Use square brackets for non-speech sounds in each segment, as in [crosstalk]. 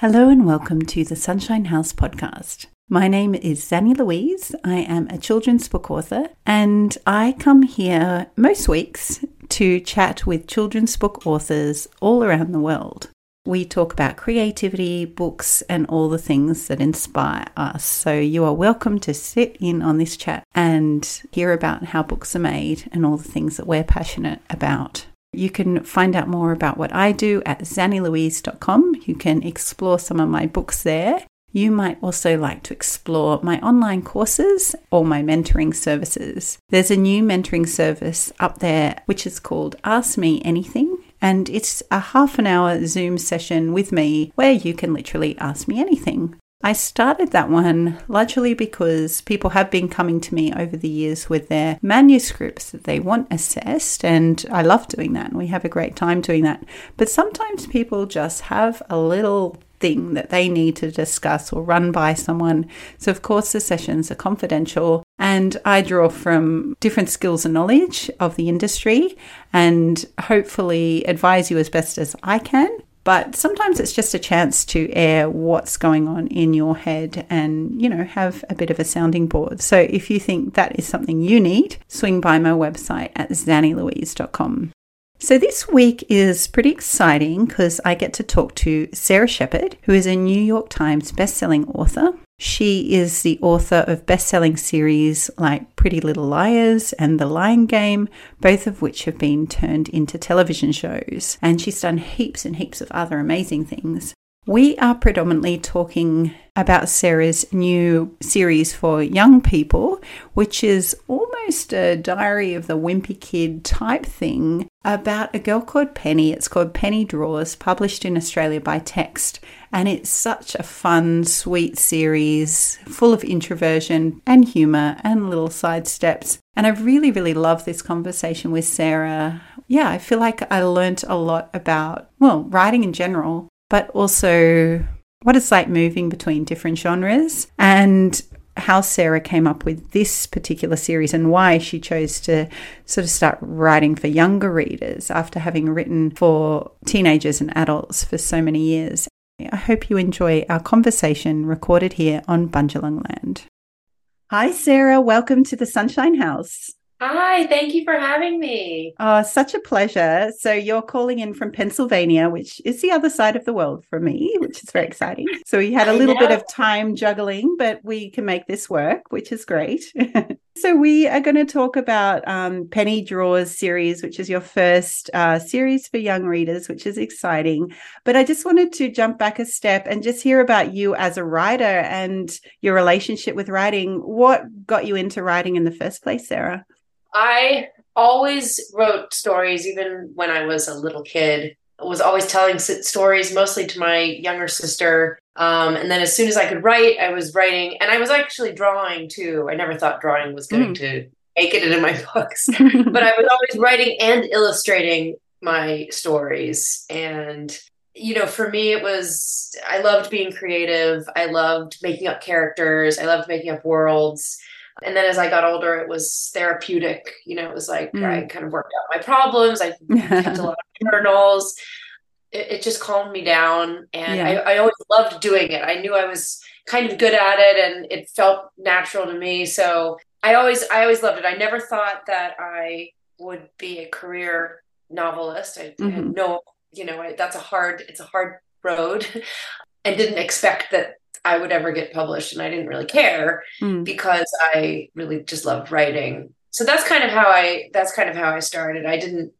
Hello and welcome to the Sunshine House podcast. My name is Zanni Louise. I am a children's book author and I come here most weeks to chat with children's book authors all around the world. We talk about creativity, books, and all the things that inspire us. So you are welcome to sit in on this chat and hear about how books are made and all the things that we're passionate about. You can find out more about what I do at zannilouise.com. You can explore some of my books there. You might also like to explore my online courses or my mentoring services. There's a new mentoring service up there which is called Ask Me Anything. And it's a half an hour Zoom session with me where you can literally ask me anything. I started that one largely because people have been coming to me over the years with their manuscripts that they want assessed, and I love doing that, and we have a great time doing that. But sometimes people just have a little thing that they need to discuss or run by someone. So, of course, the sessions are confidential, and I draw from different skills and knowledge of the industry and hopefully advise you as best as I can but sometimes it's just a chance to air what's going on in your head and, you know, have a bit of a sounding board. So if you think that is something you need, swing by my website at zannilouise.com. So, this week is pretty exciting because I get to talk to Sara Shepard, who is a New York Times bestselling author. She is the author of best selling series like Pretty Little Liars and The Lying Game, both of which have been turned into television shows. And she's done heaps and heaps of other amazing things. We are predominantly talking about Sara's new series for young people, which is almost a diary of the wimpy kid type thing about a girl called Penny. It's called Penny Draws, published in Australia by Text. And it's such a fun, sweet series full of introversion and humour and little side steps. And I really, really love this conversation with Sara. Yeah, I feel like I learnt a lot about, well, writing in general, but also what it's like moving between different genres and how Sara came up with this particular series and why she chose to sort of start writing for younger readers after having written for teenagers and adults for so many years. I hope you enjoy our conversation recorded here on Bundjalung land. Hi, Sara. Welcome to the Sunshine House. Hi, thank you for having me. Oh, such a pleasure. So, you're calling in from Pennsylvania, which is the other side of the world for me, which is very exciting. So, we had a [laughs] little bit of time juggling, but we can make this work, which is great. [laughs] so, we are going to talk about um, Penny Draws series, which is your first uh, series for young readers, which is exciting. But I just wanted to jump back a step and just hear about you as a writer and your relationship with writing. What got you into writing in the first place, Sara? I always wrote stories, even when I was a little kid. I was always telling stories, mostly to my younger sister. Um, and then as soon as I could write, I was writing, and I was actually drawing too. I never thought drawing was going mm. to make it into my [laughs] books, [laughs] but I was always writing and illustrating my stories. And you know, for me, it was I loved being creative. I loved making up characters. I loved making up worlds. And then as I got older, it was therapeutic. You know, it was like mm. I kind of worked out my problems. I [laughs] kept a lot of journals. It, it, just calmed me down. And yeah. I, I always loved doing it. I knew I was kind of good at it and it felt natural to me. So I always, I always loved it. I never thought that I would be a career novelist. I, mm-hmm. had no, you know, I, that's a hard, it's a hard road [laughs] and didn't expect that I would ever get published, and I didn't really care mm. because I really just loved writing. So that's kind of how I that's kind of how I started. I didn't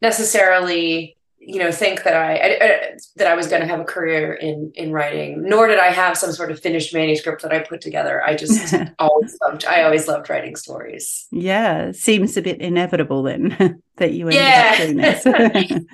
necessarily you know think that I, I, I that I was going to have a career in in writing nor did I have some sort of finished manuscript that I put together I just [laughs] always loved I always loved writing stories yeah seems a bit inevitable then [laughs] that you ended yeah. up doing [laughs] this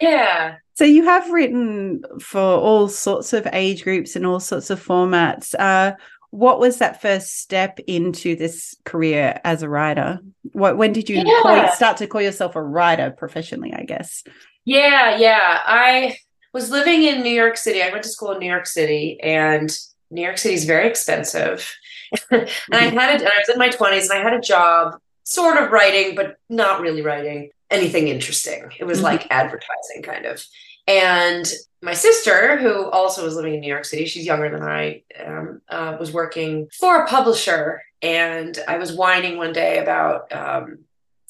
yeah so you have written for all sorts of age groups and all sorts of formats. Uh, what was that first step into this career as a writer? What when did you yeah. call, start to call yourself a writer professionally? I guess. Yeah, yeah. I was living in New York City. I went to school in New York City, and New York City is very expensive. [laughs] and I had it. I was in my twenties, and I had a job, sort of writing, but not really writing anything interesting. It was mm-hmm. like advertising kind of. And my sister, who also was living in New York City, she's younger than I um, uh, was working for a publisher. And I was whining one day about, um,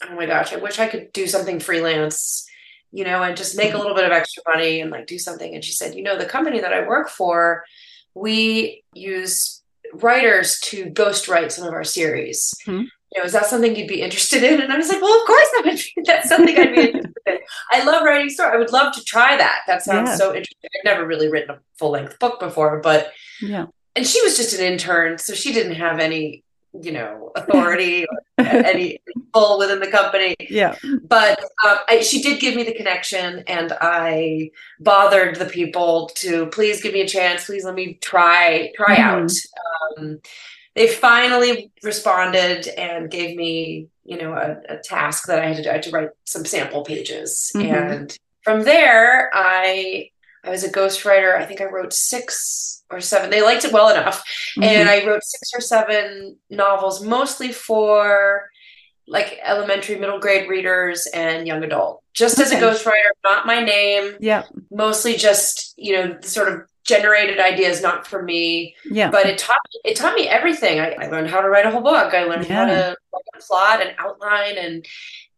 oh my gosh, I wish I could do something freelance, you know, and just make a little bit of extra money and like do something. And she said, you know, the company that I work for, we use writers to ghostwrite some of our series. Mm-hmm you know, is that something you'd be interested in? And I was like, well, of course that would be, [laughs] that's something I'd be interested in. I love writing stories. I would love to try that. That sounds yeah. so interesting. I've never really written a full length book before, but yeah. And she was just an intern, so she didn't have any, you know, authority [laughs] or any pull within the company. Yeah. But um, I, she did give me the connection, and I bothered the people to please give me a chance. Please let me try try mm-hmm. out. Um, they finally responded and gave me, you know, a, a task that I had to do. I had to write some sample pages. Mm-hmm. And from there, I I was a ghostwriter. I think I wrote six or seven. They liked it well enough. Mm-hmm. And I wrote six or seven novels, mostly for like elementary, middle grade readers and young adult. Just okay. as a ghostwriter, not my name. Yeah. Mostly just, you know, sort of generated ideas not for me. Yeah. But it taught me it taught me everything. I, I learned how to write a whole book. I learned yeah. how to plot and outline and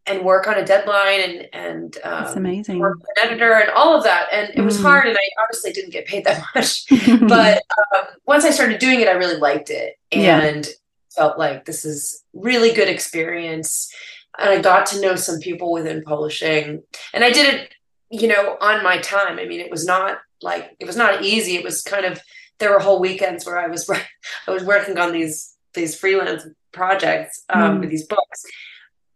and work on a deadline and and um, That's amazing. work with an editor and all of that. And it was mm. hard and i honestly didn't get paid that [laughs] much. [laughs] But um, once i started doing it i really liked it. And yeah. felt like this is really good experience. And i got to know some people within publishing. And i did it you know on my time. I mean it was not like it was not easy. It was kind of there were whole weekends where I was [laughs] I was working on these these freelance projects um, mm. with these books.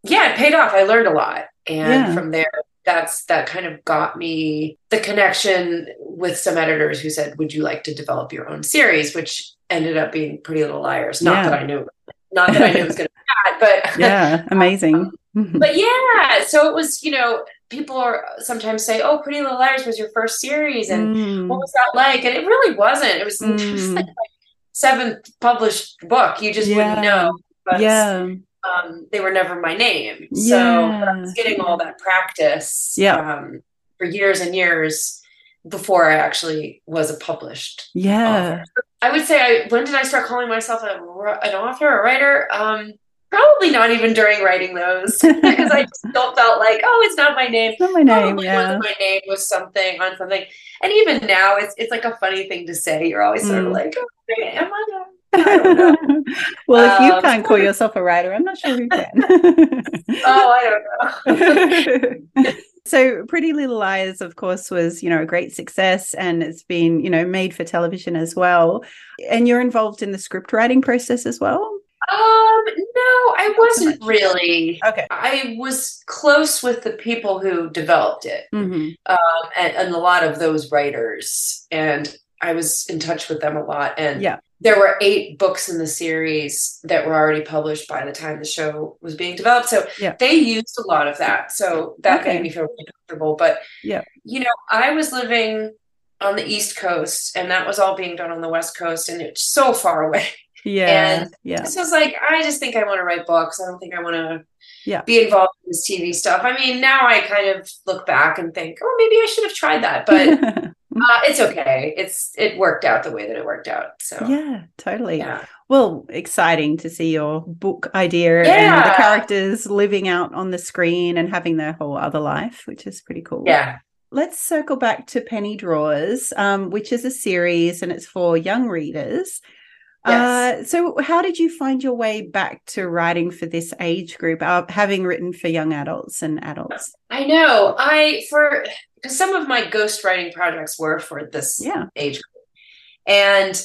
Yeah, it paid off. I learned a lot, and yeah. from there, that's that kind of got me the connection with some editors who said, "Would you like to develop your own series?" Which ended up being Pretty Little Liars. Not yeah. that I knew, not that I knew it was going to be bad, but [laughs] yeah, [laughs] amazing. but yeah, so it was you know people are sometimes say, "Oh, Pretty Little Liars was your first series, and mm. what was that like?" And it really wasn't. It was, mm. it was like seventh published book. You just yeah. wouldn't know. But, yeah. Um, they were never my name. So yeah. I was getting all that practice yeah. Um, for years and years before I actually was a published. Yeah. Author. I would say I when did I start calling myself a, an author, a writer? Um, probably not even during writing those [laughs] because I still felt like, oh, it's not my name. It's not my name. Probably yeah. My name was something on something. And even now it's it's like a funny thing to say. You're always sort of mm. like, oh, am I? [laughs] Well, if you um, can't call yourself a writer, I'm not sure who can. [laughs] oh, I don't know. so Pretty Little Liars, of course, was, you know, a great success and it's been, you know, made for television as well. And you're involved in the script writing process as well? Um, no, I wasn't really. Okay. I was close with the people who developed it, mm-hmm. um, and, and, a lot of those writers, and I was in touch with them a lot. And yeah, there were eight books in the series that were already published by the time the show was being developed. So yeah. they used a lot of that. So that okay. made me feel really comfortable. But yeah, you know, I was living on the East Coast, and that was all being done on the West Coast, and it's so far away. Yeah. And yeah. So it's like, I just think I want to write books. I don't think I want to yeah. be involved in this TV stuff. I mean, now I kind of look back and think, oh, maybe I should have tried that, but [laughs] uh, it's okay. It's it worked out the way that it worked out. So yeah, totally. Yeah. Well, exciting to see your book idea yeah. and the characters living out on the screen and having their whole other life, which is pretty cool. Yeah. Let's circle back to Penny Draws, um, which is a series and it's for young readers. Yes. Uh, so, how did you find your way back to writing for this age group, uh, having written for young adults and adults? I know. I for because some of my ghostwriting projects were for this yeah. age group, and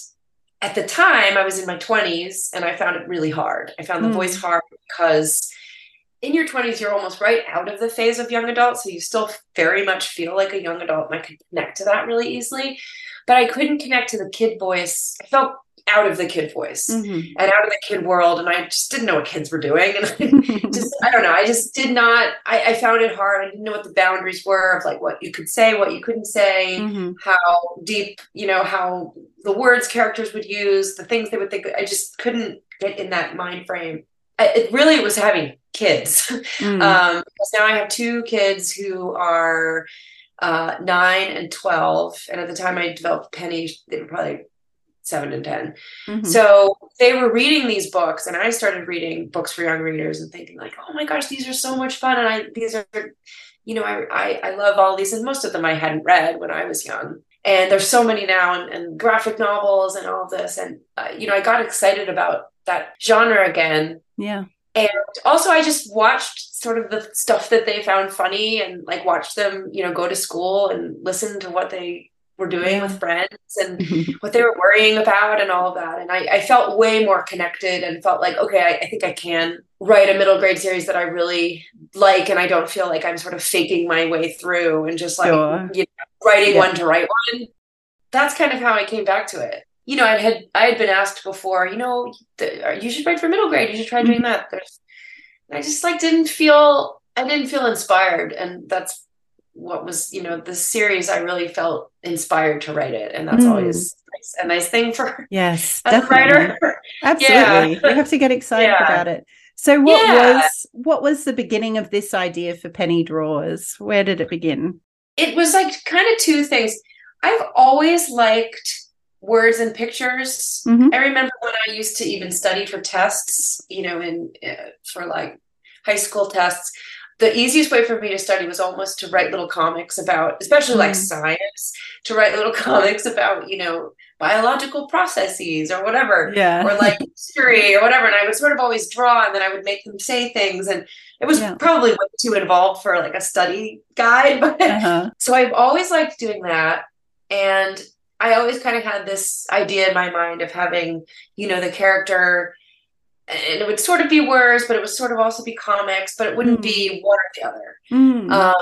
at the time I was in my twenties, and I found it really hard. I found the mm. voice hard because in your 20s you're almost right out of the phase of young adult so you still very much feel like a young adult and i could connect to that really easily but i couldn't connect to the kid voice i felt out of the kid voice mm-hmm. and out of the kid world and i just didn't know what kids were doing and I [laughs] just i don't know i just did not I, I, found it hard i didn't know what the boundaries were of like what you could say what you couldn't say mm-hmm. how deep you know how the words characters would use the things they would think i just couldn't get in that mind frame I, it really was having kids [laughs] mm. um because now i have two kids who are uh, nine and 12. And at the time I developed Penny, they were probably seven and 10. Mm-hmm. So they were reading these books, and I started reading books for young readers and thinking, like, oh my gosh, these are so much fun. And I, these are, you know, I, I, I love all these. And most of them I hadn't read when I was young. And there's so many now, and, and graphic novels and all of this. And, uh, you know, I got excited about that genre again. Yeah. And also, I just watched sort of the stuff that they found funny and like watched them, you know, go to school and listen to what they were doing with friends and [laughs] what they were worrying about and all of that. And I, I felt way more connected and felt like, okay, I, I, think I can write a middle grade series that I really like. And I don't feel like I'm sort of faking my way through and just like sure. you know, writing yeah. one to write one. That's kind of how I came back to it. You know, I had I had been asked before, you know, you should write for middle grade. You should try doing mm-hmm. that. There's, I just like didn't feel I didn't feel inspired, and that's what was you know the series i really felt inspired to write it and that's mm. always nice, a nice thing for [laughs] yes as a writer [laughs] absolutely yeah. you have to get excited yeah. about it so what yeah. was what was the beginning of this idea for penny draws where did it begin it was like kind of two things i've always liked words and pictures mm-hmm. i remember when i used to even study for tests you know in uh, for like high school tests the easiest way for me to study was almost to write little comics about, especially mm. like science, to write little comics about, you know, biological processes or whatever, yeah. or like history or whatever. And I would sort of always draw and then I would make them say things. And it was yeah. probably way too involved for like a study guide. [laughs] But uh-huh. so I've always liked doing that. And I always kind of had this idea in my mind of having, you know, the character and it would sort of be words, but it would sort of also be comics, but it wouldn't mm. be one or the other. Mm. Um,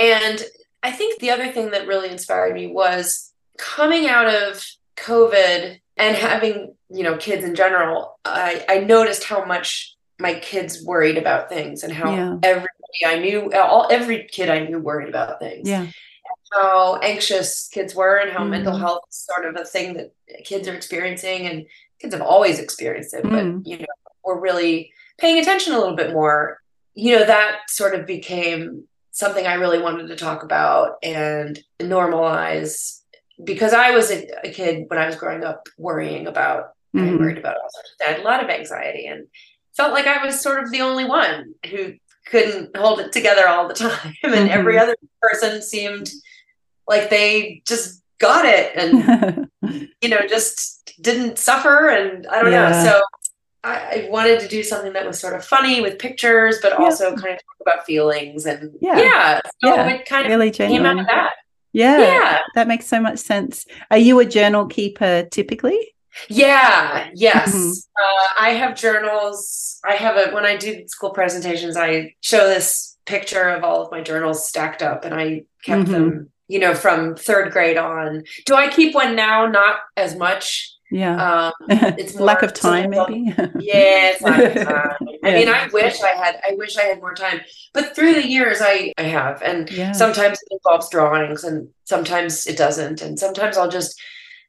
and I think the other thing that really inspired me was coming out of COVID and having, you know, kids in general. I, I noticed how much my kids worried about things and how yeah. everybody I knew, all every kid I knew worried about things. Yeah. How anxious kids were and how mm. mental health is sort of a thing that kids are experiencing and kids have always experienced it, mm. but you know, we're really paying attention a little bit more. You know, that sort of became something I really wanted to talk about and normalize because I was a, a kid when I was growing up worrying about mm-hmm. I worried about all sorts of I had a lot of anxiety and felt like I was sort of the only one who couldn't hold it together all the [laughs] time. And mm-hmm. every other person seemed like they just got it and [laughs] you know just didn't suffer and I don't yeah. know. So I, I, wanted to do something that was sort of funny with pictures, but also kind of talk about feelings and yeah, yeah. So yeah. it kind of really came out of that. Yeah, yeah, that makes so much sense. Are you a journal keeper typically? Yeah, yes. Mm-hmm. Uh, I have journals. I have a when I do school presentations, I show this picture of all of my journals stacked up, and I kept mm-hmm. them, you know, from third grade on. Do I keep one now? Not as much yeah. Um, [laughs] it's lack of time, maybe. [laughs] yeah, it's lack of [laughs] time. I mean, I wish I had. I wish I had more time. But through the years, I I have, and yeah. sometimes it involves drawings, and sometimes it doesn't, and sometimes I'll just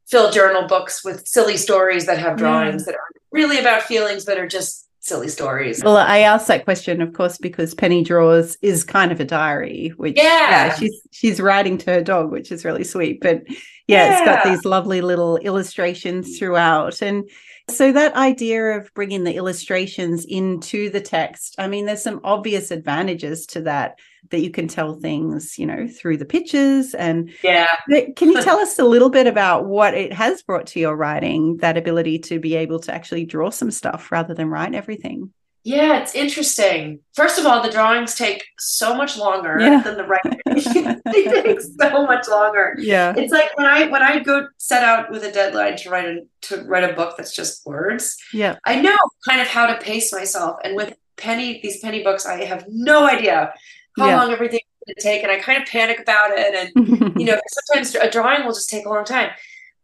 fill journal books with silly stories that have drawings yeah. that aren't really about feelings, but are just silly stories. Well, I asked that question, of course, because Penny Draws is kind of a diary, which yeah, yeah she's she's writing to her dog, which is really sweet. But yeah, yeah, it's got these lovely little illustrations throughout, and so that idea of bringing the illustrations into the text, I mean, there's some obvious advantages to that that you can tell things, you know, through the pictures. And yeah, can you [laughs] tell us a little bit about what it has brought to your writing, that ability to be able to actually draw some stuff rather than write everything? Yeah, it's interesting. First of all, the drawings take so much longer yeah. than the writing. [laughs] [laughs] they take so much longer. Yeah. It's like when I when I go set out with a deadline to write a to write a book that's just words. Yeah. I know kind of how to pace myself. And with penny these penny books, I have no idea how yeah. long everything going to take. And I kind of panic about it. And you know, [laughs] sometimes a drawing will just take a long time.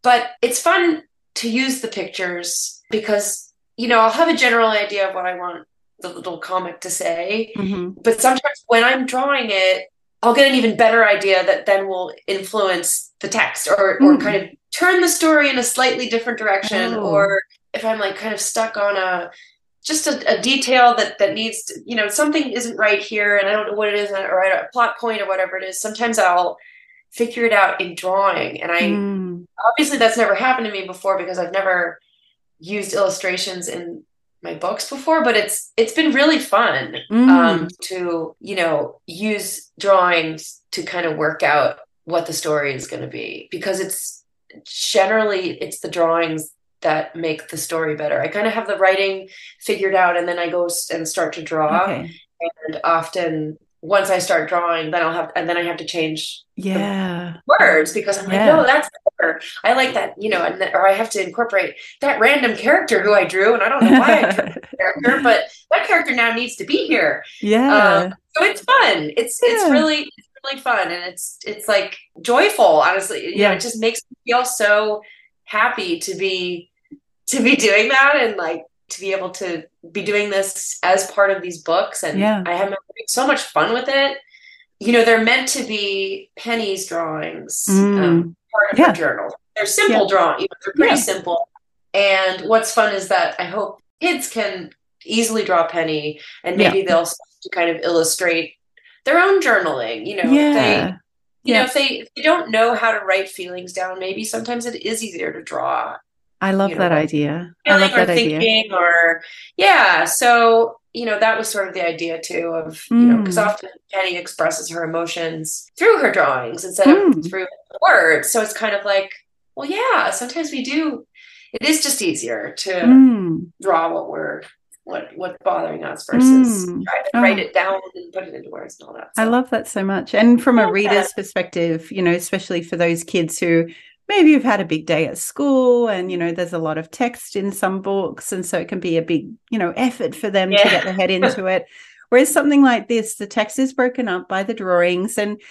But it's fun to use the pictures because you know, I'll have a general idea of what I want the little comic to say. Mm-hmm. But sometimes when I'm drawing it, I'll get an even better idea that then will influence the text or, mm. or kind of turn the story in a slightly different direction. Oh. Or if I'm like kind of stuck on a just a, a, detail that that needs to, you know something isn't right here and i don't know what it is or a plot point or whatever it is sometimes i'll figure it out in drawing and i mm. obviously that's never happened to me before because i've never used illustrations in my books before but it's it's been really fun mm. um, to you know use drawings to kind of work out what the story is going to be because it's generally it's the drawings that make the story better. I kind of have the writing figured out and then I go and start to draw. Okay. And often once I start drawing, then I'll have and then I have to change yeah words because I'm like, yeah. no, that's better. I like that, you know, and or I have to incorporate that random character who I drew, and I don't know why I drew that [laughs] character, but that character now needs to be here. Yeah. Um, so it's fun. It's yeah. it's really it's really fun, and it's it's like joyful. Honestly, you yeah. know, it just makes me feel so happy to be to be doing that and like to be able to be doing this as part of these books and yeah. i have so much fun with it you know they're meant to be penny's drawings mm. um, part of yeah. her journal they're simple yeah. drawing you know, they're pretty yeah. simple and what's fun is that i hope kids can easily draw penny and maybe they'll to kind of illustrate their own journaling you know they you know if they if they don't know how to write feelings down maybe sometimes it is easier to draw I love that know, idea. I love that thinking idea. Or yeah, so you know that was sort of the idea too of you mm. know because often Penny expresses her emotions through her drawings instead mm. of through words. So it's kind of like, well, yeah, sometimes we do. It is just easier to mm. draw what we're what what's bothering us versus mm. try to oh. write it down and put it into words and all that. So. I love that so much. And from a reader's perspective, you know, especially for those kids who maybe you've had a big day at school and you know there's a lot of text in some books and so it can be a big you know effort for them yeah. to get their head into it whereas something like this the text is broken up by the drawings and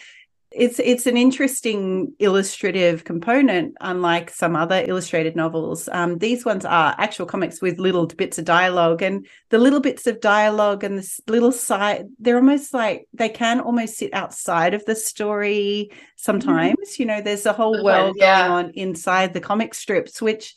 it's it's an interesting illustrative component, unlike some other illustrated novels. Um, these ones are actual comics with little bits of dialogue, and the little bits of dialogue and this little side, they're almost like they can almost sit outside of the story. Sometimes, mm-hmm. you know, there's a whole world yeah. going on inside the comic strips, which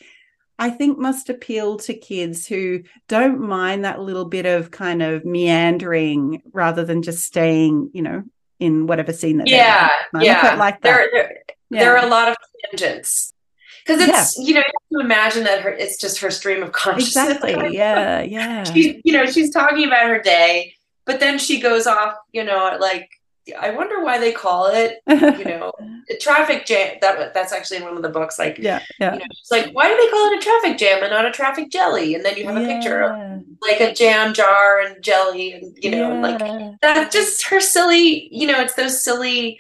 I think must appeal to kids who don't mind that little bit of kind of meandering rather than just staying, you know, in whatever scene that yeah yeah. Like that. There, there, yeah. there are a lot of tangents. Because it's yeah. you know you have to imagine that her it's just her stream of consciousness. Exactly. [laughs] Yeah yeah. She, you know she's talking about her day but then she goes off you know like I wonder why they call it, you [laughs] know, traffic jam. That that's actually in one of the books. Like, yeah, yeah. You know, it's like, why do they call it a traffic jam and not a traffic jelly? And then you have a yeah. picture of like a jam jar and jelly, and you know, yeah. like that's just her silly. You know, it's those silly.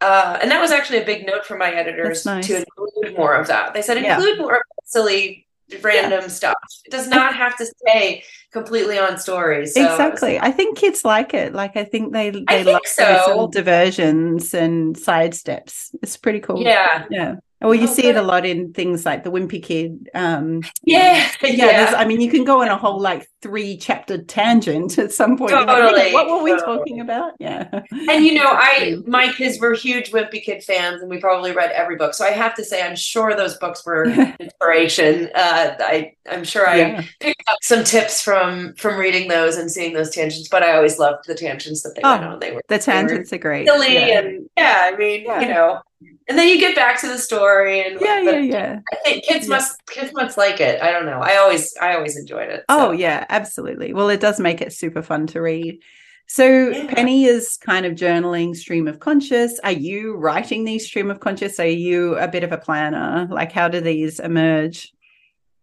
Uh, and that was actually a big note from my editors nice. to include more of that. They said include yeah. more silly random stuff. It does not have to stay completely on stories. So exactly. I think kids like it. Like I think they they like so. those little diversions and side steps. It's pretty cool. Yeah. Yeah. Well, you oh, see good. it a lot in things like the Wimpy Kid. Um, yeah, [laughs] yeah. yeah. I mean, you can go on a whole like three chapter tangent at some point. Totally. Like, what were we totally. talking about? Yeah. And you know, I [laughs] my kids were huge Wimpy Kid fans, and we probably read every book. So I have to say, I'm sure those books were [laughs] inspiration. Uh, I I'm sure I yeah. picked up some tips from from reading those and seeing those tangents. But I always loved the tangents that they oh, went on. They were the tangents were are great. Silly yeah. and yeah. I mean, you know and then you get back to the story and yeah yeah yeah. I think kids yeah. must kids must like it. I don't know. I always i always enjoyed it so. oh yeah absolutely. Well it does make it super fun to read. So yeah. penny is kind of journaling stream of conscious. Are you writing these stream of conscious? Are you a bit of a planner? Like how do these emerge?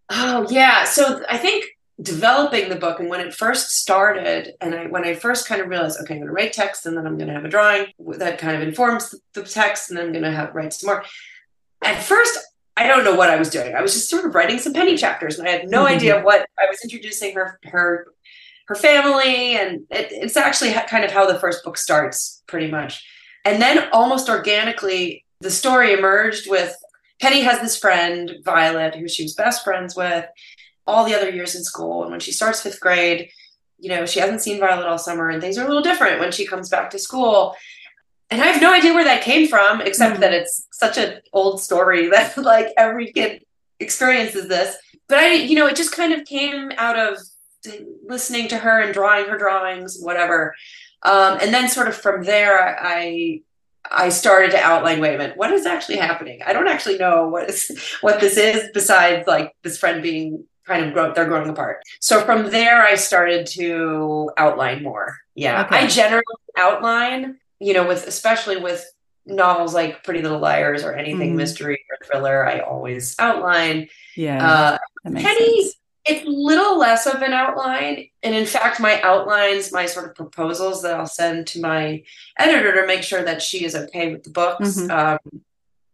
Oh yeah. So i think developing the book and when it first started and I when I first kind of realized okay I'm going to write text and then I'm going to have a drawing that kind of informs the text and then I'm going to have write some more. At first I don't know what I was doing. I was just sort of writing some penny chapters and I had no mm-hmm. idea what I was introducing her her her family and it, it's actually kind of how the first book starts pretty much. And then almost organically the story emerged with Penny has this friend Violet who she was best friends with all the other years in school. And when she starts fifth grade, you know, she hasn't seen Violet all summer and things are a little different when she comes back to school. And I have no idea where that came from, except mm-hmm. that it's such an old story [laughs] that like every kid experiences this. But I, you know, it just kind of came out of listening to her and drawing her drawings, whatever. Um, and then sort of from there, I I started to outline. Wait a minute, what is actually happening? I don't actually know what is [laughs] what this is besides like this friend being kind of grow, they're growing apart. So from there, I started to outline more. Yeah, okay. I generally outline. You know, with especially with novels like Pretty Little Liars or anything mm. mystery or thriller, I always outline. Yeah, uh, Penny. Sense it's little less of an outline. And in fact, my outlines, my sort of proposals that I'll send to my editor to make sure that she is okay with the books, mm-hmm. um,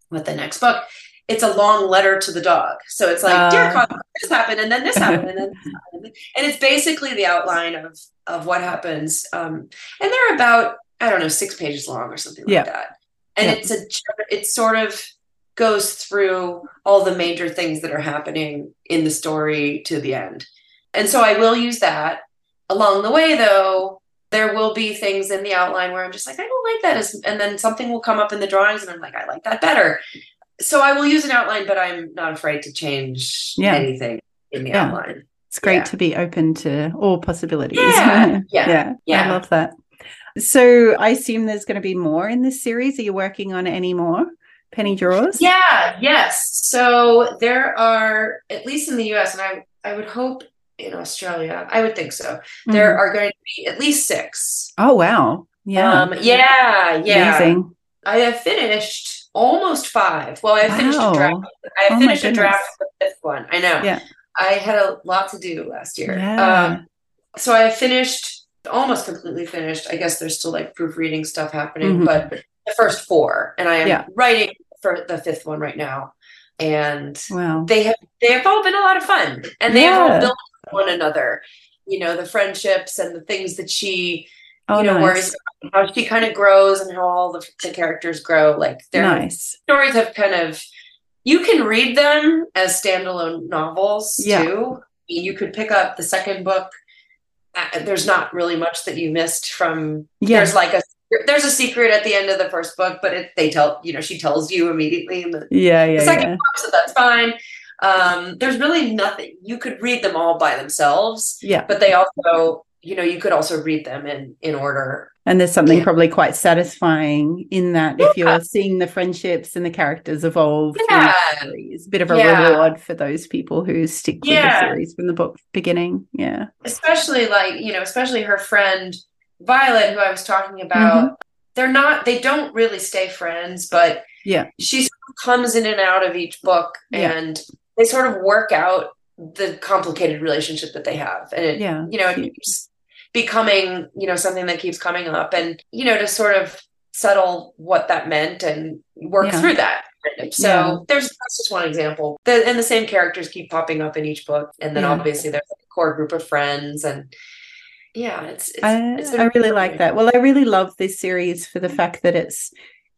with the next book. It's a long letter to the dog. So it's like, uh, dear Con, this happened, and then this [laughs] happened, and then this happened. And it's basically the outline of of what happens. Um, and they're about, I don't know, six pages long or something like that. And yeah. it's a it's sort of goes through all the major things that are happening in the story to the end. And so I will use that. Along the way, though, there will be things in the outline where I'm just like, I don't like that. As, and then something will come up in the drawings and I'm like, I like that better. So I will use an outline, but I'm not afraid to change yeah. anything in the yeah. outline. It's great yeah. to be open to all possibilities. Yeah. [laughs] yeah. yeah. I love that. So I assume there's going to be more in this series. Are you working on any more? penny draws? Yeah, yes. So there are, at least in the US, and I, I would hope in Australia, I would think so. Mm-hmm. There are going to be at least six. Oh, wow. Yeah. Um, yeah, yeah. Amazing. I have finished almost five. Well, I wow. finished a draft. I oh finished a draft of the fifth one. I know. Yeah. I had a lot to do last year. Yeah. Um, so I finished almost completely finished. I guess there's still like proofreading stuff happening, mm-hmm. but the first four, and I am yeah. writing for the fifth one right now. And wow. they have they have all been a lot of fun, and they yeah. have all built one another. You know, the friendships and the things that she, oh, you know, nice. worries how she kind of grows and how all the, the characters grow. Like their nice. stories have kind of you can read them as standalone novels yeah. too. You could pick up the second book. Uh, there's not really much that you missed from. Yeah. There's like a there's a secret at the end of the first book, but it, they tell you know she tells you immediately in the, yeah, yeah, the second yeah. book, so that's fine. Um, there's really nothing you could read them all by themselves. Yeah, but they also you know you could also read them in in order. And there's something yeah. probably quite satisfying in that yeah. if you're seeing the friendships and the characters evolve. Yeah, it's a bit of a reward for those people who stick with the series from the book beginning. Yeah, especially like you know, especially her friend Violet, who I was talking about, mm-hmm. they're not, they don't really stay friends, but yeah, she sort of comes in and out of each book yeah. and they sort of work out the complicated relationship that they have. And it, yeah. you know, it keeps becoming, you know, something that keeps coming up and, you know, to sort of settle what that meant and work yeah. through that. So yeah. there's that's just one example. The, and the same characters keep popping up in each book. And then obviously there's a core group of friends and yeah it's, it's, I, it's I really like that well i really love this series for the fact that it's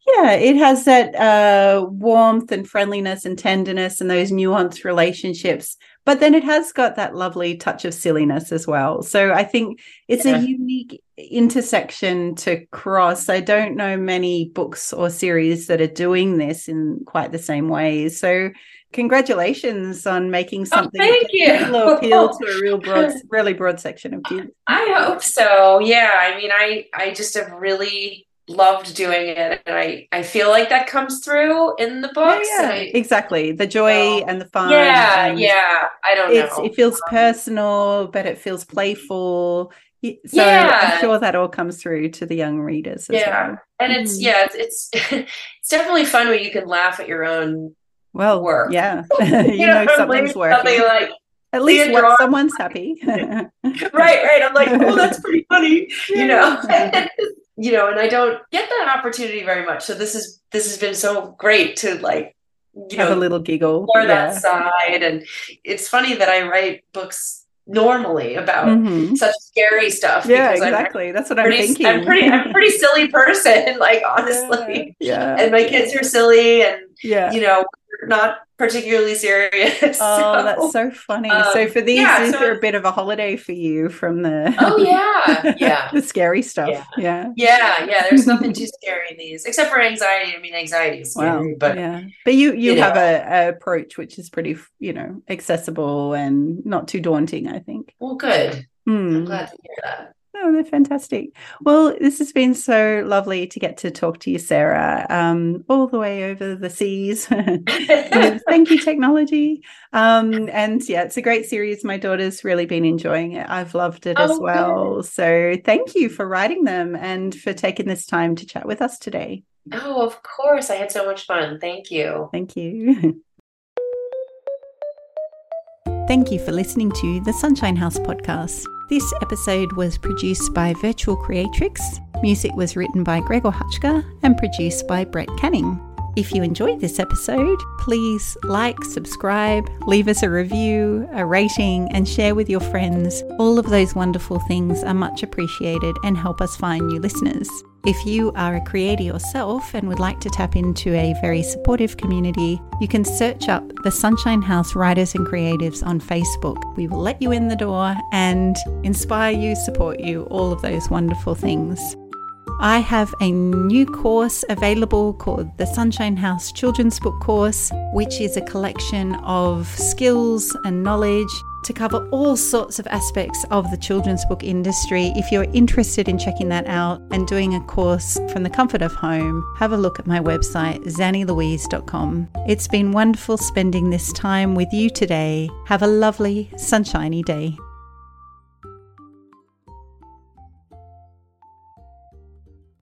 yeah it has that uh warmth and friendliness and tenderness and those nuanced relationships but then it has got that lovely touch of silliness as well. So i think it's yeah. a unique intersection to cross. I don't know many books or series that are doing this in quite the same way. So congratulations on making oh, something oh, thank you. will appeal to a real broad [laughs] really broad section of kids i hope so. Yeah i mean i i just have really loved doing it and i i feel like that comes through in the books yeah, yeah. I, exactly the joy so, and the fun yeah yeah i don't know it feels um, personal but it feels playful so yeah. i'm sure that all comes through to the young readers yeah well. and it's mm. yeah it's, it's [laughs] it's definitely fun when you can laugh at your own well, work. Yeah, [laughs] [laughs] you, you know, know something's working. Something like at least what, someone's happy. right, right. I'm like, oh, that's pretty funny. You know, you know, and I don't get that opportunity very much. So this is this has been so great to like you have know, a little giggle or yeah. that side. And it's funny that I write books normally about mm-hmm. such scary stuff. Yeah, exactly. I'm That's what pretty, I'm thinking. I'm pretty, I'm a pretty [laughs] silly person, [laughs] like honestly. Yeah. yeah. And my kids are silly, and yeah, you know, not particularly serious. [laughs] Oh, so, that's so funny. Um, so for these, yeah, is so, there a bit of a holiday for you from the? Oh yeah, [laughs] yeah. the scary stuff. Yeah. yeah, yeah, yeah. There's nothing too scary in these, except for anxiety. I mean, anxiety is scary, wow. but yeah. But you you, you have a, a, approach which is pretty, you know, accessible and not too daunting. I think. Well, good. Mm. I'm glad to hear that. Oh, they're fantastic. Well, this has been so lovely to get to talk to you, Sara, um, all the way over the seas. [laughs] [laughs] Thank you, technology. Um, and yeah, it's a great series. My daughter's really been enjoying it. I've loved it oh, as well. Good. So thank you for writing them and for taking this time to chat with us today. Oh, of course. I had so much fun. Thank you. Thank you. [laughs] Thank you for listening to the Sunshine House podcast. This episode was produced by Virtual Creatrix. Music was written by Gregor Hutchka and produced by Brett Canning. If you enjoyed this episode, please like, subscribe, leave us a review, a rating, and share with your friends. All of those wonderful things are much appreciated and help us find new listeners. If you are a creator yourself and would like to tap into a very supportive community, you can search up the Sunshine House Writers and Creatives on Facebook. We will let you in the door and inspire you, support you, all of those wonderful things. I have a new course available called the Sunshine House Children's Book Course, which is a collection of skills and knowledge to cover all sorts of aspects of the children's book industry. If you're interested in checking that out and doing a course from the comfort of home, have a look at my website, zannilouise.com. It's been wonderful spending this time with you today. Have a lovely, sunshiny day.